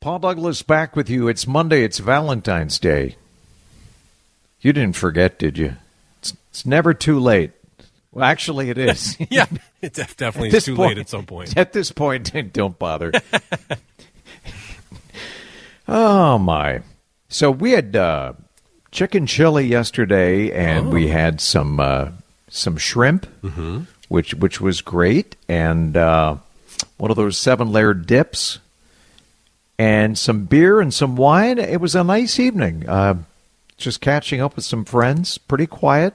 Paul Douglas back with you. It's Monday, it's Valentine's Day. You didn't forget, did you? It's, it's never too late. Well, actually, it is. yeah, it def- definitely is too point, late at some point. At this point, don't bother. oh, my. So we had uh, chicken chili yesterday, and Oh. we had some uh, some shrimp, Mm-hmm. which which was great, and uh, one of those seven layer dips, and some beer and some wine. It was a nice evening. Uh, just catching up with some friends. Pretty quiet.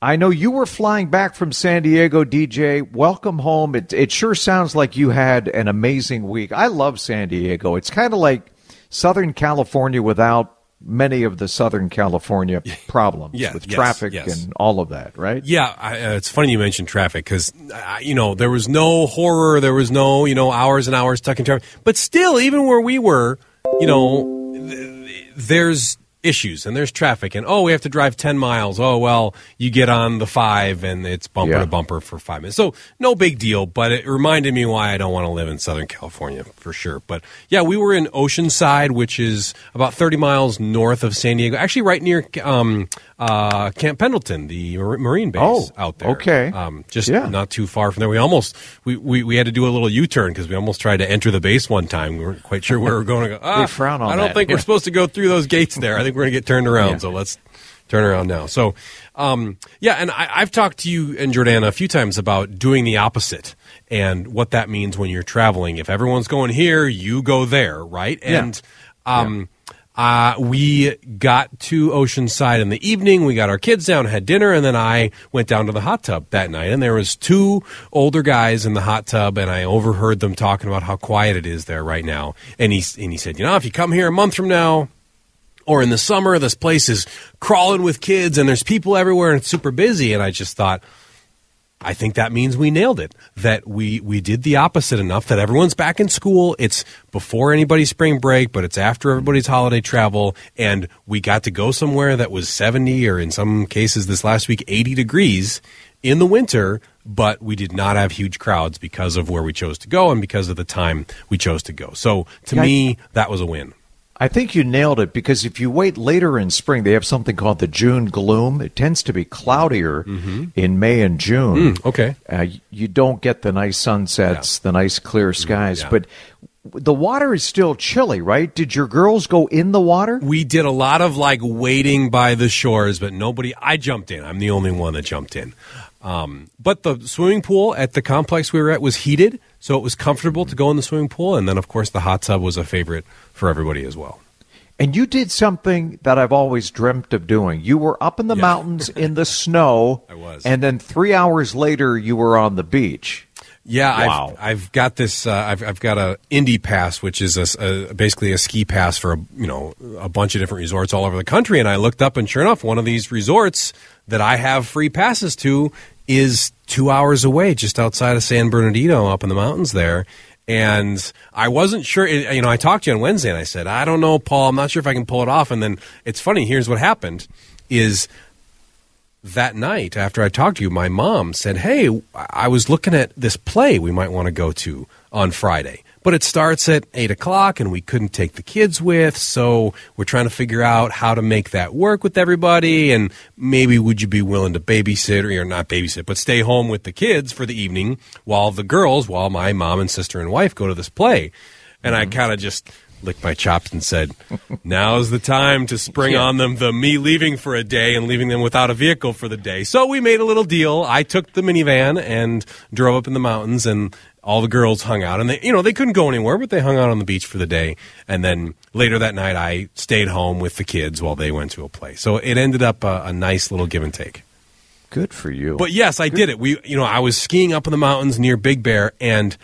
I know you were flying back from San Diego, DJ. Welcome home. It, it sure sounds like you had an amazing week. I love San Diego. It's kind of like Southern California without many of the Southern California problems Yeah, with yes, traffic yes. and all of that, right? Yeah, I, uh, it's funny you mentioned traffic because you know there was no horror, there was no you know hours and hours stuck in traffic, but still, even where we were, you know, th- there's issues and there's traffic and oh we have to drive 10 miles. Oh well you get on the five and it's bumper Yeah. to bumper for five minutes. So no big deal but it reminded me why i don't want to live in southern california for sure. But yeah we were in oceanside which is about 30 miles north of san diego actually right near um, uh, camp pendleton the marine base Oh, out there okay. um, just Yeah. not too far from there we almost we, we, we had to do a little u-turn because we almost tried to enter the base one time we weren't quite sure where we were going to go ah, frown on i don't that. think we're supposed to go through those gates there. I think we're going to get turned around. Yeah. So let's turn around now. So, um, yeah, and I, I've talked to you and Jordana a few times about doing the opposite and what that means when you're traveling. If everyone's going here, you go there, right? And um, uh, we got to Oceanside in the evening. We got our kids down, had dinner, and then I went down to the hot tub that night. And there was two older guys in the hot tub, and I overheard them talking about how quiet it is there right now. And he and he said, you know, if you come here a month from now, or in the summer, this place is crawling with kids and there's people everywhere and it's super busy. And I just thought, I think that means we nailed it. That we we did the opposite enough that everyone's back in school. It's before anybody's spring break, but it's after everybody's holiday travel, and we got to go somewhere that was seventy or in some cases this last week eighty degrees in the winter. But we did not have huge crowds because of where we chose to go and because of the time we chose to go. So to Yeah, I- me, that was a win. I think you nailed it because if you wait later in spring, they have something called the June gloom. It tends to be cloudier in May and June. Mm-hmm. okay. Uh, you don't get the nice sunsets, the nice clear skies, yeah. but the water is still chilly, right? Did your girls go in the water? We did a lot of like waiting by the shores, but nobody. I jumped in. I'm the only one that jumped in. Um, but the swimming pool at the complex we were at was heated, so it was comfortable to go in the swimming pool. And then, of course, the hot tub was a favorite for everybody as well. And you did something that I've always dreamt of doing. You were up in the Yeah. mountains in the snow. I was. And then three hours later, you were on the beach. Yeah, Wow. I've, I've got this. Uh, I've, I've got a Indy Pass, which is a, a- basically a ski pass for a, you know a bunch of different resorts all over the country. And I looked up, and sure enough, one of these resorts that I have free passes to is two hours away, just outside of San Bernardino, up in the mountains there. And I wasn't sure. You know, I talked to you on Wednesday, and I said, I don't know, Paul. I'm not sure if I can pull it off. And then it's funny. Here's what happened: is that night after I talked to you, my mom said, Hey, I was looking at this play we might want to go to on Friday. But it starts at 8 o'clock and we couldn't take the kids with. So we're trying to figure out how to make that work with everybody. And maybe would you be willing to babysit or not babysit, but stay home with the kids for the evening while the girls, while my mom and sister and wife go to this play? And I mm-hmm. kind of just licked my chops and said, "Now's the time to spring Yeah. on them the me leaving for a day and leaving them without a vehicle for the day." So we made a little deal. I took the minivan and drove up in the mountains, and all the girls hung out. And they, you know, they couldn't go anywhere, but they hung out on the beach for the day. And then later that night, I stayed home with the kids while they went to a play. So it ended up a, a nice little give and take. Good for you. But yes, I did it. We, you know, I was skiing up in the mountains near Big Bear, and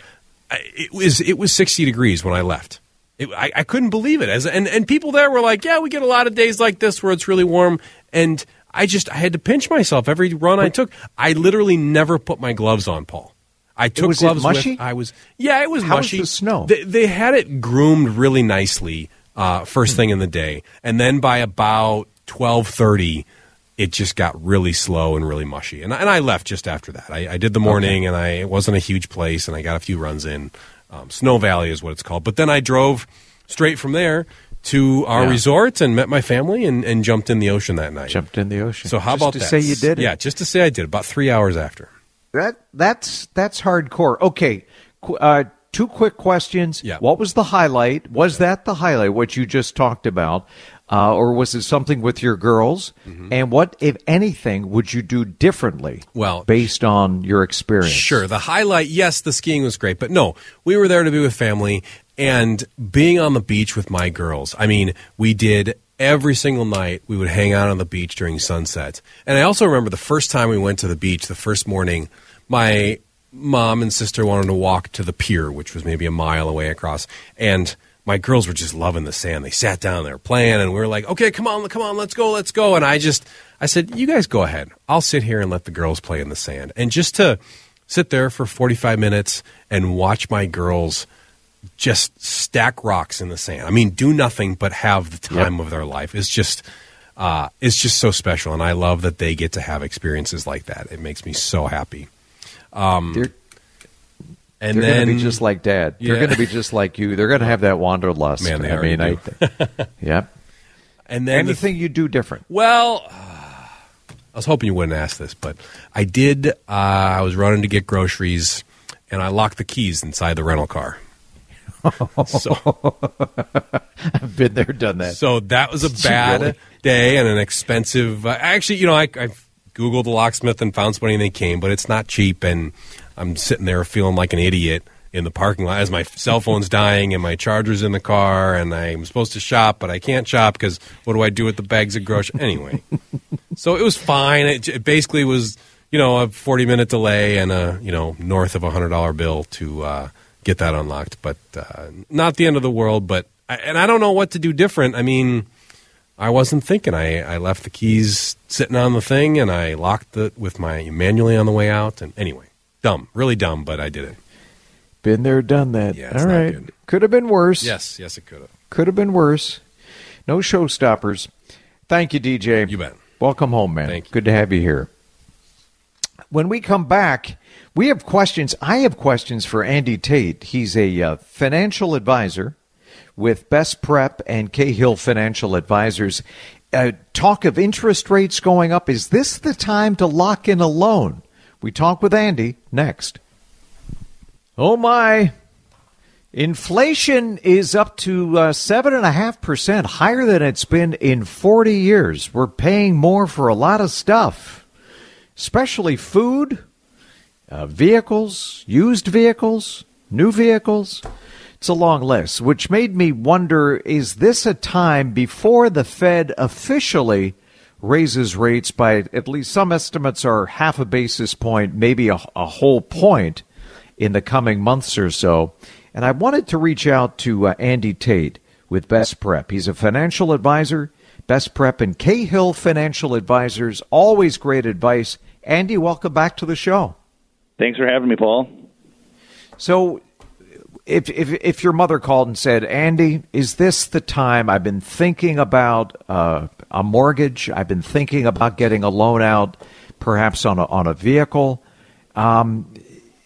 I- it was it was sixty degrees when I left. it, I, I couldn't believe it. As and and people there were like, "Yeah, we get a lot of days like this where it's really warm." And I just I had to pinch myself every run I took. I literally never put my gloves on, Paul. I took Was gloves mushy? with. I was yeah, it was How was the snow? They, they had it groomed really nicely uh, first thing in the day, and then by about twelve thirty, it just got really slow and really mushy. And, I- and I left just after that. I, I did the morning, and I it wasn't a huge place, and I got a few runs in. Um, Snow Valley is what it's called. But then I drove straight from there to our Yeah. resort and met my family and, and jumped in the ocean that night. Jumped in the ocean. So how Just about to that? say you did it? Yeah, just to say I did. About three hours after. That that's that's hardcore. Okay, uh, two quick questions. Yeah. What was the highlight? Was that the highlight? What you just talked about, uh, or was it something with your girls? And what, if anything, would you do differently? Mm-hmm. Well, based on your experience. Sure. The highlight, yes, the skiing was great, but no, we were there to be with family and being on the beach with my girls. I mean, we did every single night. We would hang out on the beach during sunset. And I also remember the first time we went to the beach, the first morning, my mom and sister wanted to walk to the pier, which was maybe a mile away across. And my girls were just loving the sand. They sat down, they were playing, and we were like, okay, come on, come on, let's go, let's go. And I just, I said, you guys go ahead. I'll sit here and let the girls play in the sand. And just to sit there for 45 minutes and watch my girls just stack rocks in the sand. I mean, do nothing but have the time of their life. It's just, uh, it's just so special. And I love that they get to have experiences like that. It makes me so happy. They're, And they're then going to be just like dad. They're going to be just like you. They're going to have that wanderlust. Man, they I mean, I, yep. and then the Anything you do different? Well, I was hoping you wouldn't ask this, but I did. Uh, I was running to get groceries, and I locked the keys inside the rental car. So, I've been there, done that. so that was a bad Really? day and an expensive. Uh, actually, you know, I, I googled the locksmith and found somebody, and they came, but it's not cheap, and I'm sitting there feeling like an idiot in the parking lot as my cell phone's dying and my charger's in the car, and I'm supposed to shop, but I can't shop because what do I do with the bags of groceries anyway? So it was fine. It, it basically was, you know, a 40 minute delay and a, you know, north of a $100 bill to uh, get that unlocked. But uh, not the end of the world. But, I, and I don't know what to do different. I mean, I wasn't thinking. I, I left the keys sitting on the thing and I locked it with my manually on the way out. And anyway, dumb, really dumb, but I did it. Been there, done that. Yeah, All right. good. Could have been worse. Yes, yes, it could have. Could have been worse. No showstoppers. Thank you, DJ. You bet. Welcome home, man. Thank you. Good to have you here. When we come back, we have questions. I have questions for Andy Tate. He's a uh, financial advisor with Best Prep and Cahill Financial Advisors. Uh, talk of interest rates going up. Is this the time to lock in a loan? We talk with Andy next. Oh my. Inflation is up to uh, 7.5%, higher than it's been in 40 years. We're paying more for a lot of stuff, especially food, uh, vehicles, used vehicles, new vehicles. It's a long list, which made me wonder is this a time before the Fed officially raises rates by at least some estimates are half a basis point, maybe a, a whole point in the coming months or so? And I wanted to reach out to uh, Andy Tate with Best Prep. He's a financial advisor, Best Prep and Cahill Financial Advisors. Always great advice. Andy, welcome back to the show. Thanks for having me, Paul. So, if, if if your mother called and said, "Andy, is this the time I've been thinking about uh, a mortgage? I've been thinking about getting a loan out, perhaps on a on a vehicle." Um,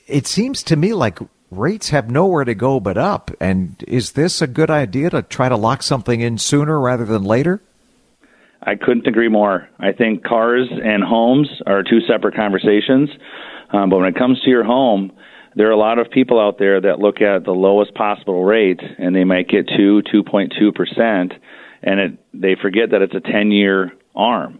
it seems to me like rates have nowhere to go but up. And is this a good idea to try to lock something in sooner rather than later? I couldn't agree more. I think cars and homes are two separate conversations. Um, but when it comes to your home, there are a lot of people out there that look at the lowest possible rate and they might get 2, 2.2%, and it, they forget that it's a 10 year arm.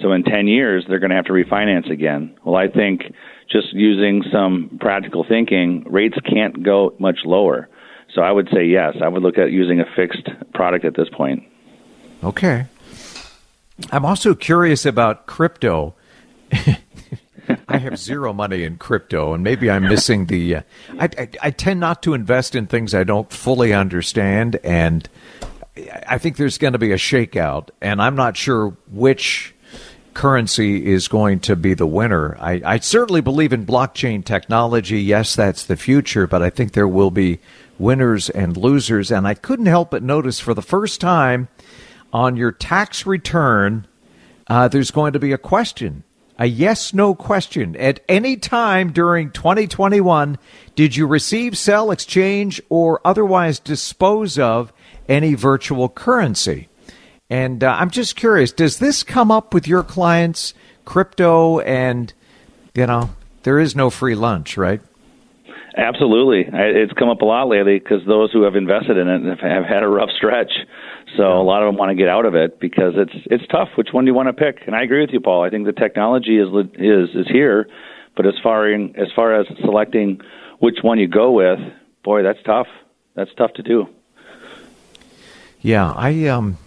So in 10 years, they're going to have to refinance again. Well, I think just using some practical thinking, rates can't go much lower. So I would say yes. I would look at using a fixed product at this point. Okay. I'm also curious about crypto. I have zero money in crypto, and maybe I'm missing the. Uh, I, I, I tend not to invest in things I don't fully understand, and I think there's going to be a shakeout, and I'm not sure which currency is going to be the winner. I, I certainly believe in blockchain technology. Yes, that's the future, but I think there will be winners and losers. And I couldn't help but notice for the first time on your tax return, uh, there's going to be a question a yes no question. At any time during 2021, did you receive, sell, exchange, or otherwise dispose of any virtual currency? And uh, I'm just curious, does this come up with your clients, crypto, and, you know, there is no free lunch, right? Absolutely. It's come up a lot lately because those who have invested in it have had a rough stretch. So a lot of them want to get out of it because it's it's tough. Which one do you want to pick? And I agree with you, Paul. I think the technology is is is here, but as far in, as far as selecting which one you go with, boy, that's tough. That's tough to do. Yeah, I um,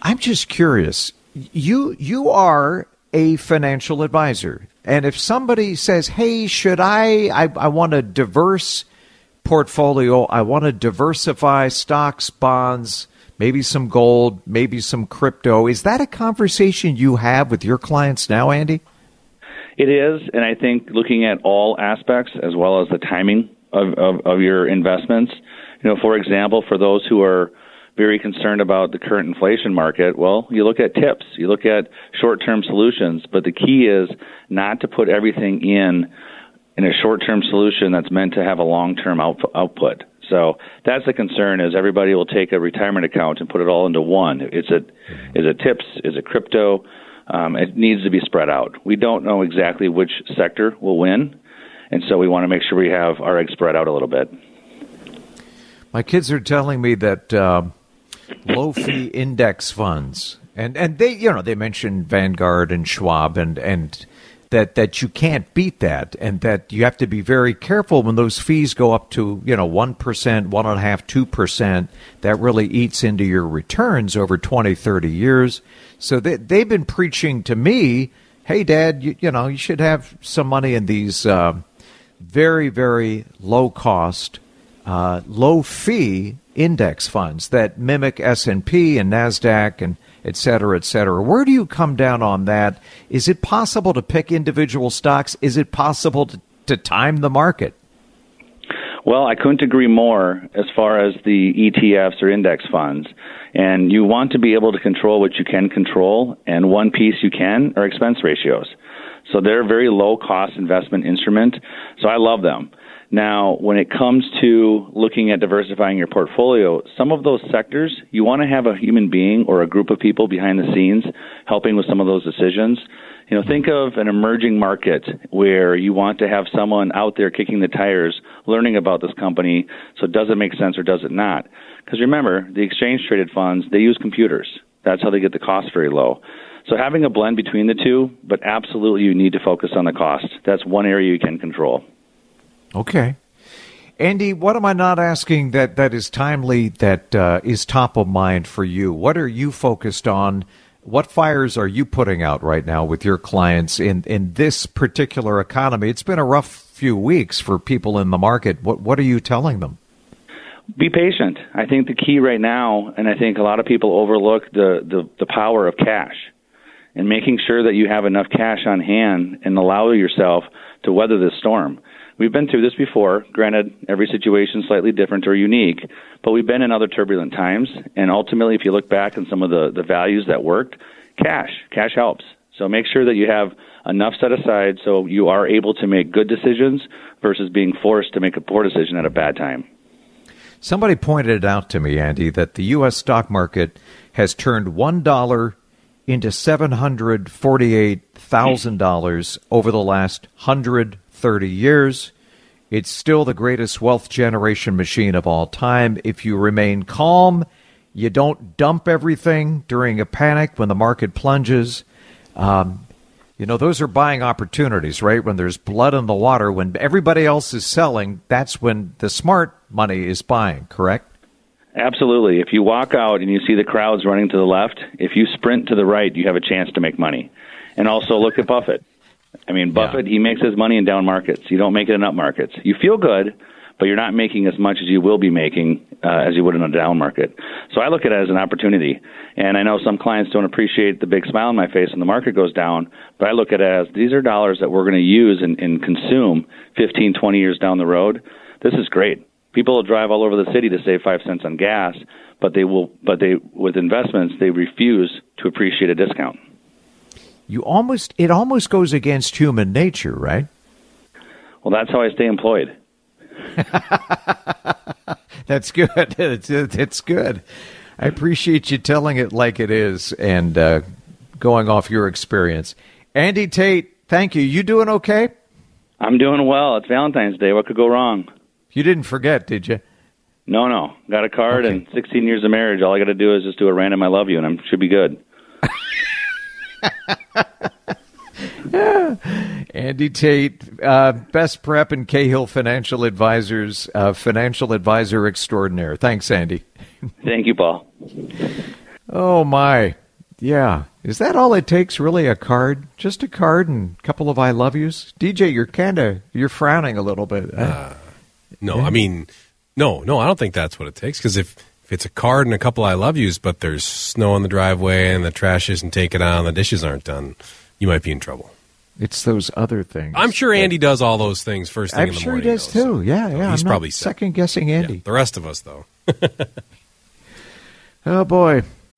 I'm just curious. You you are a financial advisor, and if somebody says, "Hey, should I? I, I want a diverse portfolio. I want to diversify stocks, bonds." Maybe some gold, maybe some crypto. Is that a conversation you have with your clients now, Andy? It is, and I think looking at all aspects as well as the timing of, of, of your investments. You know, for example, for those who are very concerned about the current inflation market, well, you look at tips, you look at short-term solutions, but the key is not to put everything in in a short-term solution that's meant to have a long-term out- output. So that's the concern: is everybody will take a retirement account and put it all into one. Is it is it tips? Is it crypto? Um, it needs to be spread out. We don't know exactly which sector will win, and so we want to make sure we have our eggs spread out a little bit. My kids are telling me that uh, low fee index funds, and and they you know they mentioned Vanguard and Schwab and and that that you can't beat that, and that you have to be very careful when those fees go up to you know one percent, one and a half, two percent. That really eats into your returns over 20, 30 years. So they they've been preaching to me, hey, Dad, you, you know you should have some money in these uh, very very low cost, uh, low fee index funds that mimic S and P and Nasdaq and et cetera, et cetera. Where do you come down on that? Is it possible to pick individual stocks? Is it possible to, to time the market? Well, I couldn't agree more as far as the ETFs or index funds. And you want to be able to control what you can control, and one piece you can are expense ratios. So they're a very low cost investment instrument. So I love them. Now, when it comes to looking at diversifying your portfolio, some of those sectors, you want to have a human being or a group of people behind the scenes helping with some of those decisions. You know, think of an emerging market where you want to have someone out there kicking the tires, learning about this company, so does it make sense or does it not? Because remember, the exchange traded funds, they use computers. That's how they get the cost very low. So having a blend between the two, but absolutely you need to focus on the cost. That's one area you can control. Okay. Andy, what am I not asking that, that is timely, that uh, is top of mind for you? What are you focused on? What fires are you putting out right now with your clients in, in this particular economy? It's been a rough few weeks for people in the market. What, what are you telling them? Be patient. I think the key right now, and I think a lot of people overlook the, the, the power of cash and making sure that you have enough cash on hand and allow yourself to weather this storm we've been through this before. Granted, every situation is slightly different or unique, but we've been in other turbulent times. And ultimately, if you look back on some of the, the values that worked, cash, cash helps. So make sure that you have enough set aside so you are able to make good decisions versus being forced to make a poor decision at a bad time. Somebody pointed it out to me, Andy, that the U.S. stock market has turned $1 into $748,000 over the last 100 30 years. It's still the greatest wealth generation machine of all time. If you remain calm, you don't dump everything during a panic when the market plunges. Um, you know, those are buying opportunities, right? When there's blood in the water, when everybody else is selling, that's when the smart money is buying, correct? Absolutely. If you walk out and you see the crowds running to the left, if you sprint to the right, you have a chance to make money. And also look at Buffett I mean, Buffett, he makes his money in down markets. You don't make it in up markets. You feel good, but you're not making as much as you will be making uh, as you would in a down market. So I look at it as an opportunity. And I know some clients don't appreciate the big smile on my face when the market goes down, but I look at it as these are dollars that we're going to use and, and consume 15, 20 years down the road. This is great. People will drive all over the city to save five cents on gas, but they will, but they, with investments, they refuse to appreciate a discount. You almost, it almost goes against human nature, right? Well, that's how I stay employed. That's good. It's, it's good. I appreciate you telling it like it is and uh, going off your experience. Andy Tate, thank you. You doing okay? I'm doing well. It's Valentine's Day. What could go wrong? You didn't forget, did you? No, no. Got a card Okay. and 16 years of marriage. All I got to do is just do a random "I love you" and I should be good. Andy Tate, uh, best prep and Cahill Financial Advisors, uh, financial advisor extraordinaire. Thanks, Andy. Thank you, Paul. Oh my, yeah. Is that all it takes? Really, a card? Just a card and a couple of "I love yous." DJ, you're kind of you're frowning a little bit. No, I mean, no, no, I don't think that's what it takes. Because if, if it's a card and a couple I love yous, but there's snow on the driveway and the trash isn't taken out and the dishes aren't done, you might be in trouble. it's those other things. I'm sure Andy does all those things first thing I'm in the sure morning. he does though, too. so- yeah, so yeah. He's I'm probably second guessing Yeah, Andy. the rest of us, though. Oh boy.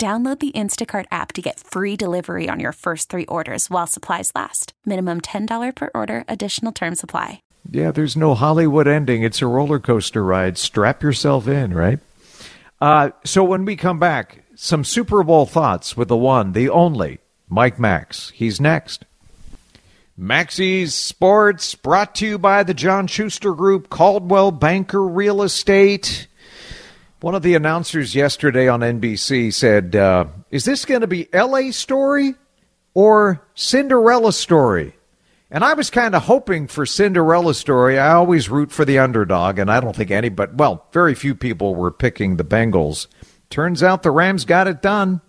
Download the Instacart app to get free delivery on your first three orders while supplies last. Minimum $10 per order, additional term supply. Yeah, there's no Hollywood ending. It's a roller coaster ride. Strap yourself in, right? Uh, so when we come back, some Super Bowl thoughts with the one, the only, Mike Max. He's next. Maxie's Sports, brought to you by the John Schuster Group, Coldwell Banker Real Estate. One of the announcers yesterday on NBC said, uh, Is this going to be LA story or Cinderella story? And I was kind of hoping for Cinderella story. I always root for the underdog, and I don't think any but, well, very few people were picking the Bengals. Turns out the Rams got it done.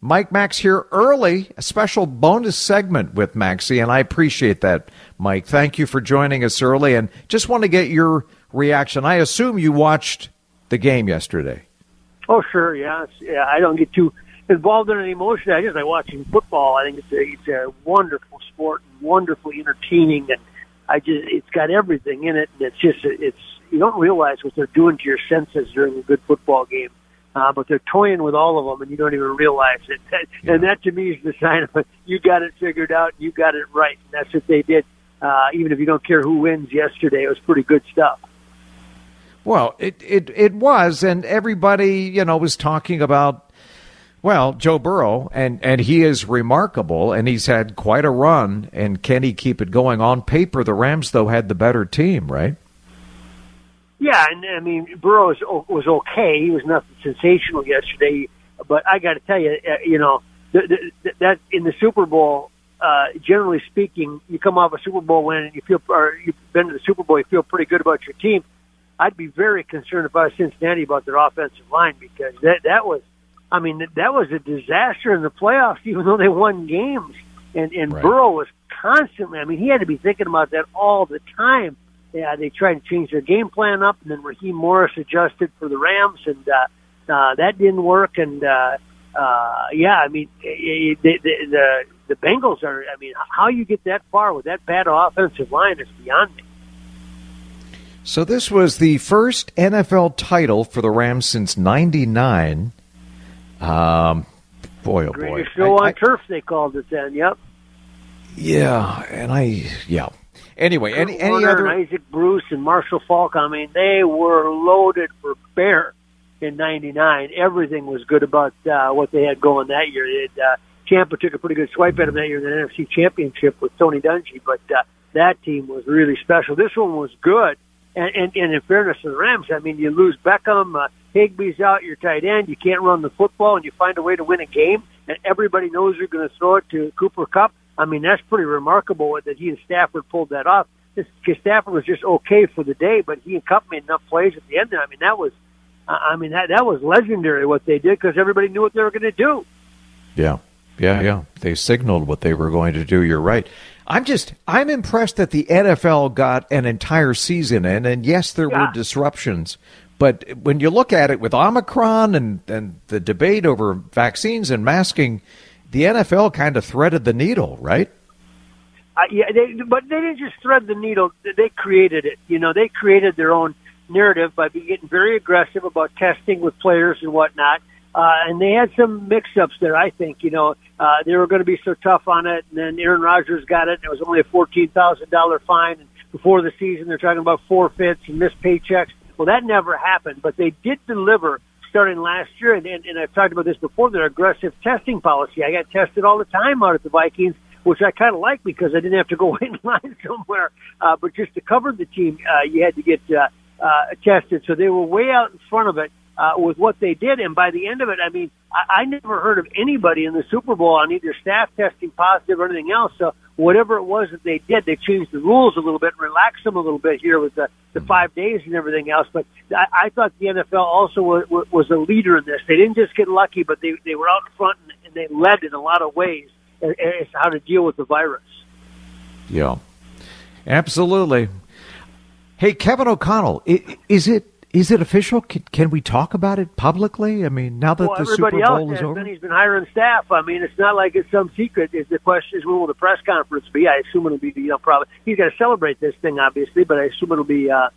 Mike Max here early, a special bonus segment with Maxie, and I appreciate that, Mike. Thank you for joining us early, and just want to get your reaction. I assume you watched the game yesterday. Oh, sure, yeah. Yeah, I don't get too involved in any emotion. I just like watching football. I think it's a, it's a wonderful sport, and wonderfully entertaining, and I just it's got everything in it. And it's just it's you don't realize what they're doing to your senses during a good football game. Uh, but they're toying with all of them, and you don't even realize it. And that to me is the sign of it. You got it figured out. You got it right. And that's what they did. Uh, even if you don't care who wins yesterday, it was pretty good stuff. Well, it, it, it was, and everybody, you know, was talking about, well, Joe Burrow, and, and he is remarkable, and he's had quite a run, and can he keep it going? On paper, the Rams, though, had the better team, right? Yeah, and I mean Burrow was, was okay. He was nothing sensational yesterday, but I got to tell you, uh, you know, th- th- that in the Super Bowl, uh, generally speaking, you come off a Super Bowl win and you feel, or you've been to the Super Bowl, you feel pretty good about your team. I'd be very concerned if I was Cincinnati about their offensive line because that that was, I mean, that was a disaster in the playoffs, even though they won games. And and Right. Burrow was constantly. I mean, he had to be thinking about that all the time. Yeah, they tried to change their game plan up, and then Raheem Morris adjusted for the Rams, and uh, uh, that didn't work. And uh, uh, yeah, I mean, the, the the the Bengals are. I mean, how you get that far with that bad offensive line is beyond me. So this was the first NFL title for the Rams since '99. Um, boy, oh boy, I- on I- turf, they called it then. Yep. yeah, and I, yeah. Anyway, any Kurt any Warner other? Isaac Bruce and Marshall Faulk. I mean, they were loaded for bear in '99. Everything was good about uh, what they had going that year. It, uh, Tampa took a pretty good swipe at them that year in the NFC Championship with Tony Dungy, but uh, that team was really special. This one was good. And, and, and in fairness to the Rams, I mean, you lose Beckham, uh, Higbee's out, your tight end, you can't run the football, and you find a way to win a game, and everybody knows you're going to throw it to Cooper Kupp. I mean, that's pretty remarkable that he and Stafford pulled that off. Because Stafford was just okay for the day, but he and Kupp made enough plays at the end there. I mean, that was, I mean, that that was legendary what they did because everybody knew what they were going to do. Yeah, yeah, yeah. They signaled what they were going to do. You're right. I'm just I'm impressed that the NFL got an entire season in, and yes, there yeah. were disruptions. But when you look at it with Omicron and, and the debate over vaccines and masking, the NFL kind of threaded the needle, right? Uh, yeah, they, but they didn't just thread the needle; they created it. You know, they created their own narrative by getting very aggressive about testing with players and whatnot. Uh, and they had some mix-ups there. I think you know uh, they were going to be so tough on it, and then Aaron Rodgers got it. And it was only a fourteen thousand dollar fine. And before the season, they're talking about forfeits and missed paychecks. Well, that never happened, but they did deliver starting last year. And, and, and I've talked about this before. Their aggressive testing policy. I got tested all the time out at the Vikings, which I kind of like because I didn't have to go wait in line somewhere. Uh, but just to cover the team, uh, you had to get uh, uh, tested. So they were way out in front of it uh, with what they did. And by the end of it, I mean, I, I never heard of anybody in the Super Bowl on either staff testing positive or anything else. So whatever it was that they did, they changed the rules a little bit, relaxed them a little bit here with the, the five days and everything else. But I, I thought the NFL also was, was a leader in this. They didn't just get lucky, but they, they were out in front and, and they led in a lot of ways as, as how to deal with the virus. Yeah, absolutely. Hey, Kevin O'Connell, is it is it official? Can, can, we talk about it publicly? I mean, now that well, the Super Bowl is over, been, he's been hiring staff. I mean, it's not like it's some secret. Is the question is when will the press conference be? I assume it'll be you know probably he's got to celebrate this thing obviously, but I assume it'll be uh,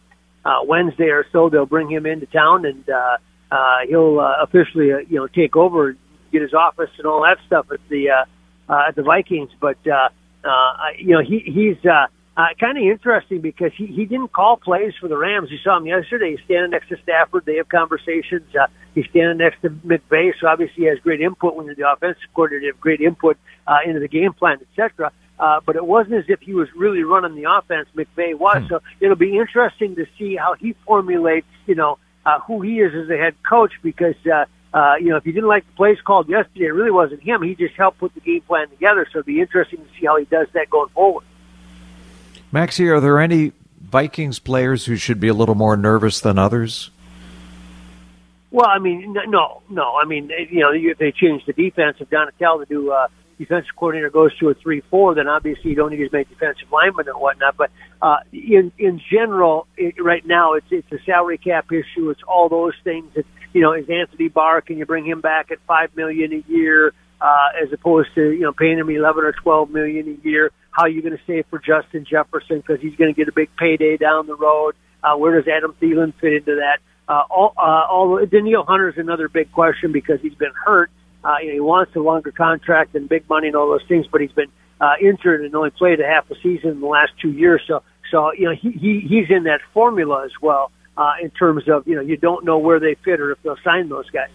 uh, Wednesday or so. They'll bring him into town and uh, uh, he'll uh, officially uh, you know take over, get his office and all that stuff at the uh, uh, at the Vikings. But uh, uh, you know he he's. Uh, uh, kind of interesting because he, he didn't call plays for the Rams. You saw him yesterday. He's standing next to Stafford. They have conversations. Uh, he's standing next to McVay, so obviously he has great input when you're the offensive coordinator. You have great input uh, into the game plan, etc. Uh, but it wasn't as if he was really running the offense. McVay was. Hmm. So it'll be interesting to see how he formulates, you know, uh, who he is as a head coach because, uh, uh, you know, if you didn't like the plays called yesterday, it really wasn't him. He just helped put the game plan together. So it'll be interesting to see how he does that going forward. Maxie, are there any Vikings players who should be a little more nervous than others? Well, I mean, no, no. I mean, you know, if they change the defense, if Donatell, the new uh, defensive coordinator, goes to a three-four, then obviously you don't need as many defensive linemen and whatnot. But uh, in in general, it, right now, it's it's a salary cap issue. It's all those things. It's you know, is Anthony Barr? Can you bring him back at five million a year uh, as opposed to you know paying him eleven or twelve million a year? How are you going to save for Justin Jefferson because he's going to get a big payday down the road? Uh, where does Adam Thielen fit into that? Uh, all, uh, all Danielle Hunter is another big question because he's been hurt. Uh, you know, he wants a longer contract and big money and all those things, but he's been uh, injured and only played a half a season in the last two years. So, so you know, he, he he's in that formula as well uh, in terms of you know you don't know where they fit or if they'll sign those guys.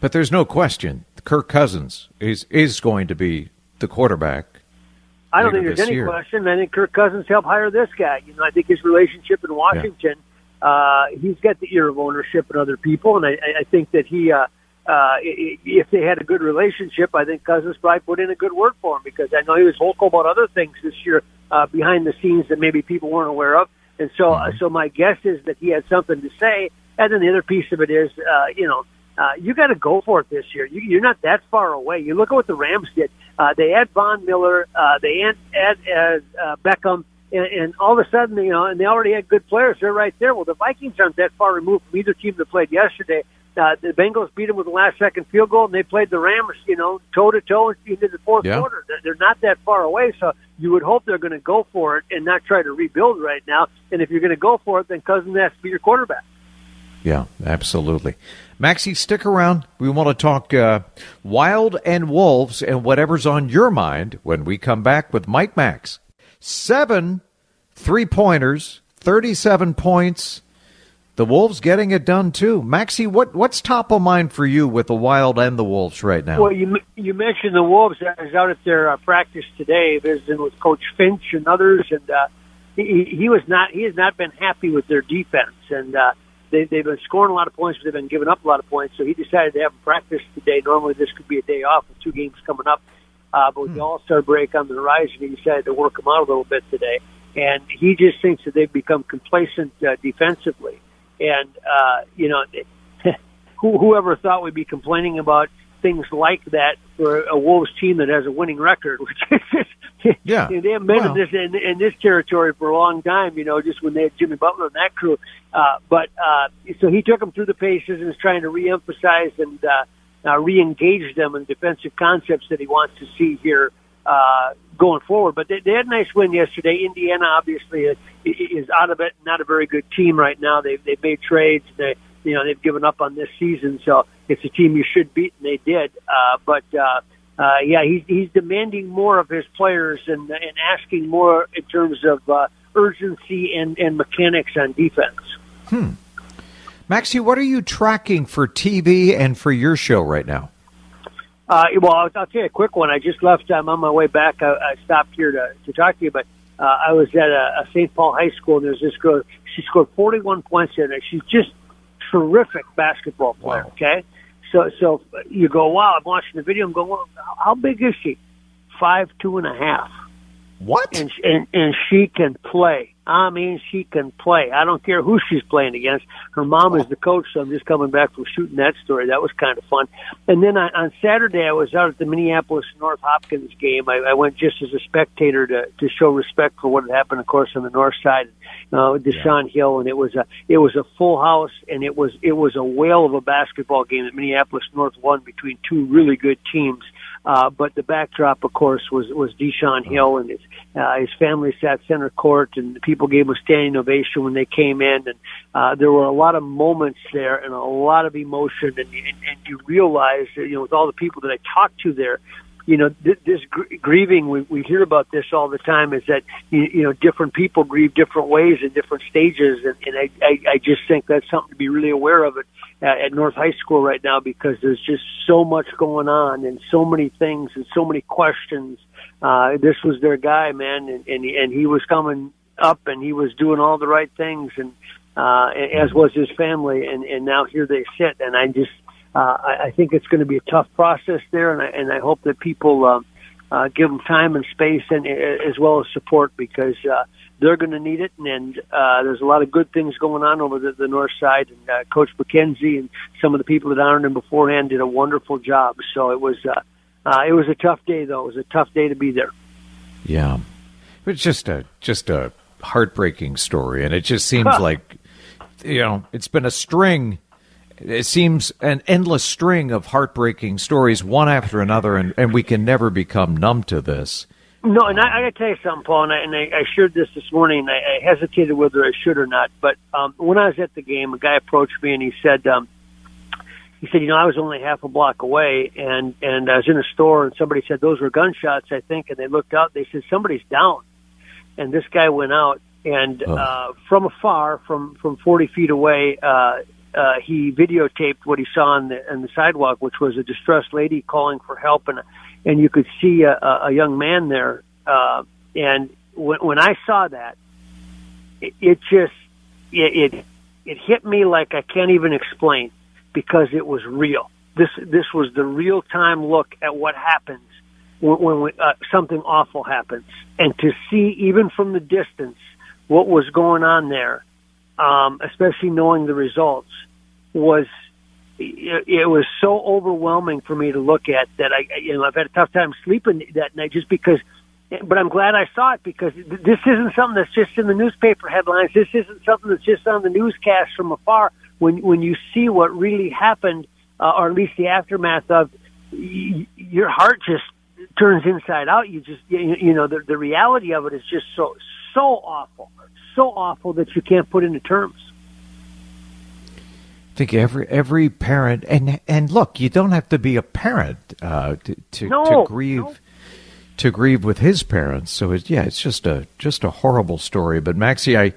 But there's no question, Kirk Cousins is is going to be the quarterback. I don't think there's any year. question. I think Kirk Cousins helped hire this guy. You know, I think his relationship in Washington, yeah. uh, he's got the ear of ownership and other people, and I, I think that he, uh, uh, if they had a good relationship, I think Cousins probably put in a good word for him because I know he was vocal about other things this year uh, behind the scenes that maybe people weren't aware of, and so, mm-hmm. so my guess is that he had something to say. And then the other piece of it is, uh, you know, uh, you got to go for it this year. You, you're not that far away. You look at what the Rams did. Uh, they add Von Miller. Uh, they add, add, add uh, Beckham. And, and all of a sudden, you know, and they already had good players. They're right there. Well, the Vikings aren't that far removed from either team that played yesterday. Uh, the Bengals beat them with the last second field goal, and they played the Rams, you know, toe to toe into the fourth yeah. quarter. They're, they're not that far away, so you would hope they're going to go for it and not try to rebuild right now. And if you're going to go for it, then Cousins has to be your quarterback. Yeah, absolutely. Maxie, stick around. We want to talk uh, Wild and Wolves and whatever's on your mind when we come back with Mike Max. Seven three pointers, 37 points. the Wolves getting it done too. Maxie, what what's top of mind for you with the Wild and the Wolves right now? Well, you you mentioned the Wolves. I was out at their uh, practice today, visiting with Coach Finch and others, and uh, he he was not he has not been happy with their defense, and uh, they they've been scoring a lot of points, but they've been giving up a lot of points. So he decided to have practice today. Normally, this could be a day off with two games coming up, uh, but with the All Star break on the horizon, he decided to work them out a little bit today. And he just thinks that they've become complacent uh, defensively. And uh, you know, who whoever thought we'd be complaining about things like that for a Wolves team that has a winning record, which is just, Yeah. they haven't been Well. in this in, in this territory for a long time. You know, just when they had Jimmy Butler and that crew. Uh, but uh, so he took them through the paces and is trying to reemphasize and uh, uh, re-engage them in defensive concepts that he wants to see here uh, going forward. But they, they had a nice win yesterday. Indiana obviously is, is out of it. Not a very good team right now. They've they've made trades. They you know they've given up on this season. So it's a team you should beat, and they did. Uh, but uh, uh, yeah, he's he's demanding more of his players and and asking more in terms of uh, urgency and and mechanics on defense. Maxie, what are you tracking for TV and for your show right now? Uh, well, I'll, I'll tell you a quick one. I just left. I'm on my way back. I, I stopped here to, to talk to you, but uh, I was at a, a St. Paul High School, and there's this girl. She scored 41 points in there. She's just terrific basketball player. Okay, so so you go, wow. I'm watching the video. I'm going, well, how- how big is she? Five two and a half What? and and and she can play. I mean, she can play. I don't care who she's playing against. Her mom is the coach, so I'm just coming back from shooting that story. That was kind of fun. And then on, on Saturday, I was out at the Minneapolis North Hopkins game. I, I went just as a spectator to to show respect for what had happened, of course, on the north side, uh, Deshaun Hill, and it was a it was a full house, and it was it was a whale of a basketball game that Minneapolis North won between two really good teams. Uh, but the backdrop, of course, was was Deshaun Hill and his uh, his family sat center court, and the people gave him a standing ovation when they came in, and uh, there were a lot of moments there and a lot of emotion, and, and, and you realize, that, you know, with all the people that I talked to there, you know, th- this gr- grieving, we, we hear about this all the time, is that, you, you know, different people grieve different ways in different stages. And, and I, I, I just think that's something to be really aware of. It at, at North High School right now because there's just so much going on and so many things and so many questions. Uh, this was their guy, man, and, and, he- and he was coming up and he was doing all the right things and, uh, as was his family. And, and now here they sit. And I just, uh, I, I think it's going to be a tough process there, and I, and I hope that people um, uh, give them time and space, and uh, as well as support, because uh, they're going to need it. And uh, there's a lot of good things going on over the, the north side. And uh, Coach McKenzie and some of the people that honored him beforehand did a wonderful job. So it was uh, uh, it was a tough day, though. It was a tough day to be there. Yeah, it's just a just a heartbreaking story, and it just seems like you know it's been a string. It seems an endless string of heartbreaking stories, one after another, and, and we can never become numb to this. No, and I, I got to tell you something, Paul, and I, and I, I shared this this morning. And I, I hesitated whether I should or not, but um, when I was at the game, a guy approached me and he said, um, he said, you know, I was only half a block away, and and I was in a store, and somebody said those were gunshots, I think, and they looked out. They said somebody's down, and this guy went out, and Oh. uh, from afar, from from forty feet away, uh, uh, he videotaped what he saw on the on the sidewalk, which was a distressed lady calling for help, and and you could see a, a young man there. Uh, and when, when I saw that, it, it just it, it it hit me like I can't even explain because it was real. This this was the real time look at what happens when, when we, uh, something awful happens, and to see even from the distance what was going on there, um, especially knowing the results, was it, was so overwhelming for me to look at that I you know I've had a tough time sleeping that night just because. But I'm glad I saw it because this isn't something that's just in the newspaper headlines. This isn't something that's just on the newscast from afar. When when you see what really happened, uh, or at least the aftermath of, your heart just turns inside out. You just you, you know the the reality of it is just so so awful, so awful that you can't put into terms. I think every every parent and and look, you don't have to be a parent uh, to to, No, to grieve no. to grieve with his parents. So it, yeah, it's just a just a horrible story. But Maxie, I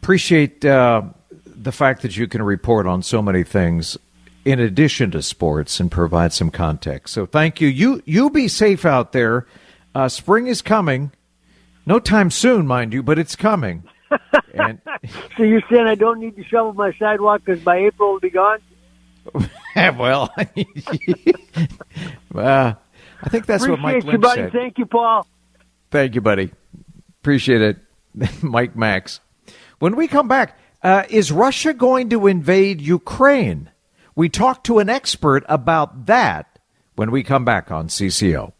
appreciate uh, the fact that you can report on so many things in addition to sports and provide some context. So thank you. You you be safe out there. Uh, spring is coming. No time soon, mind you, but it's coming. And, so you're saying I don't need to shovel my sidewalk because by April it'll be gone? well, uh, I think that's Appreciate what Mike you, buddy. said. Thank you, Paul. Thank you, buddy. Appreciate it, Mike Max. When we come back, uh, is Russia going to invade Ukraine? We talked to an expert about that when we come back on CCO.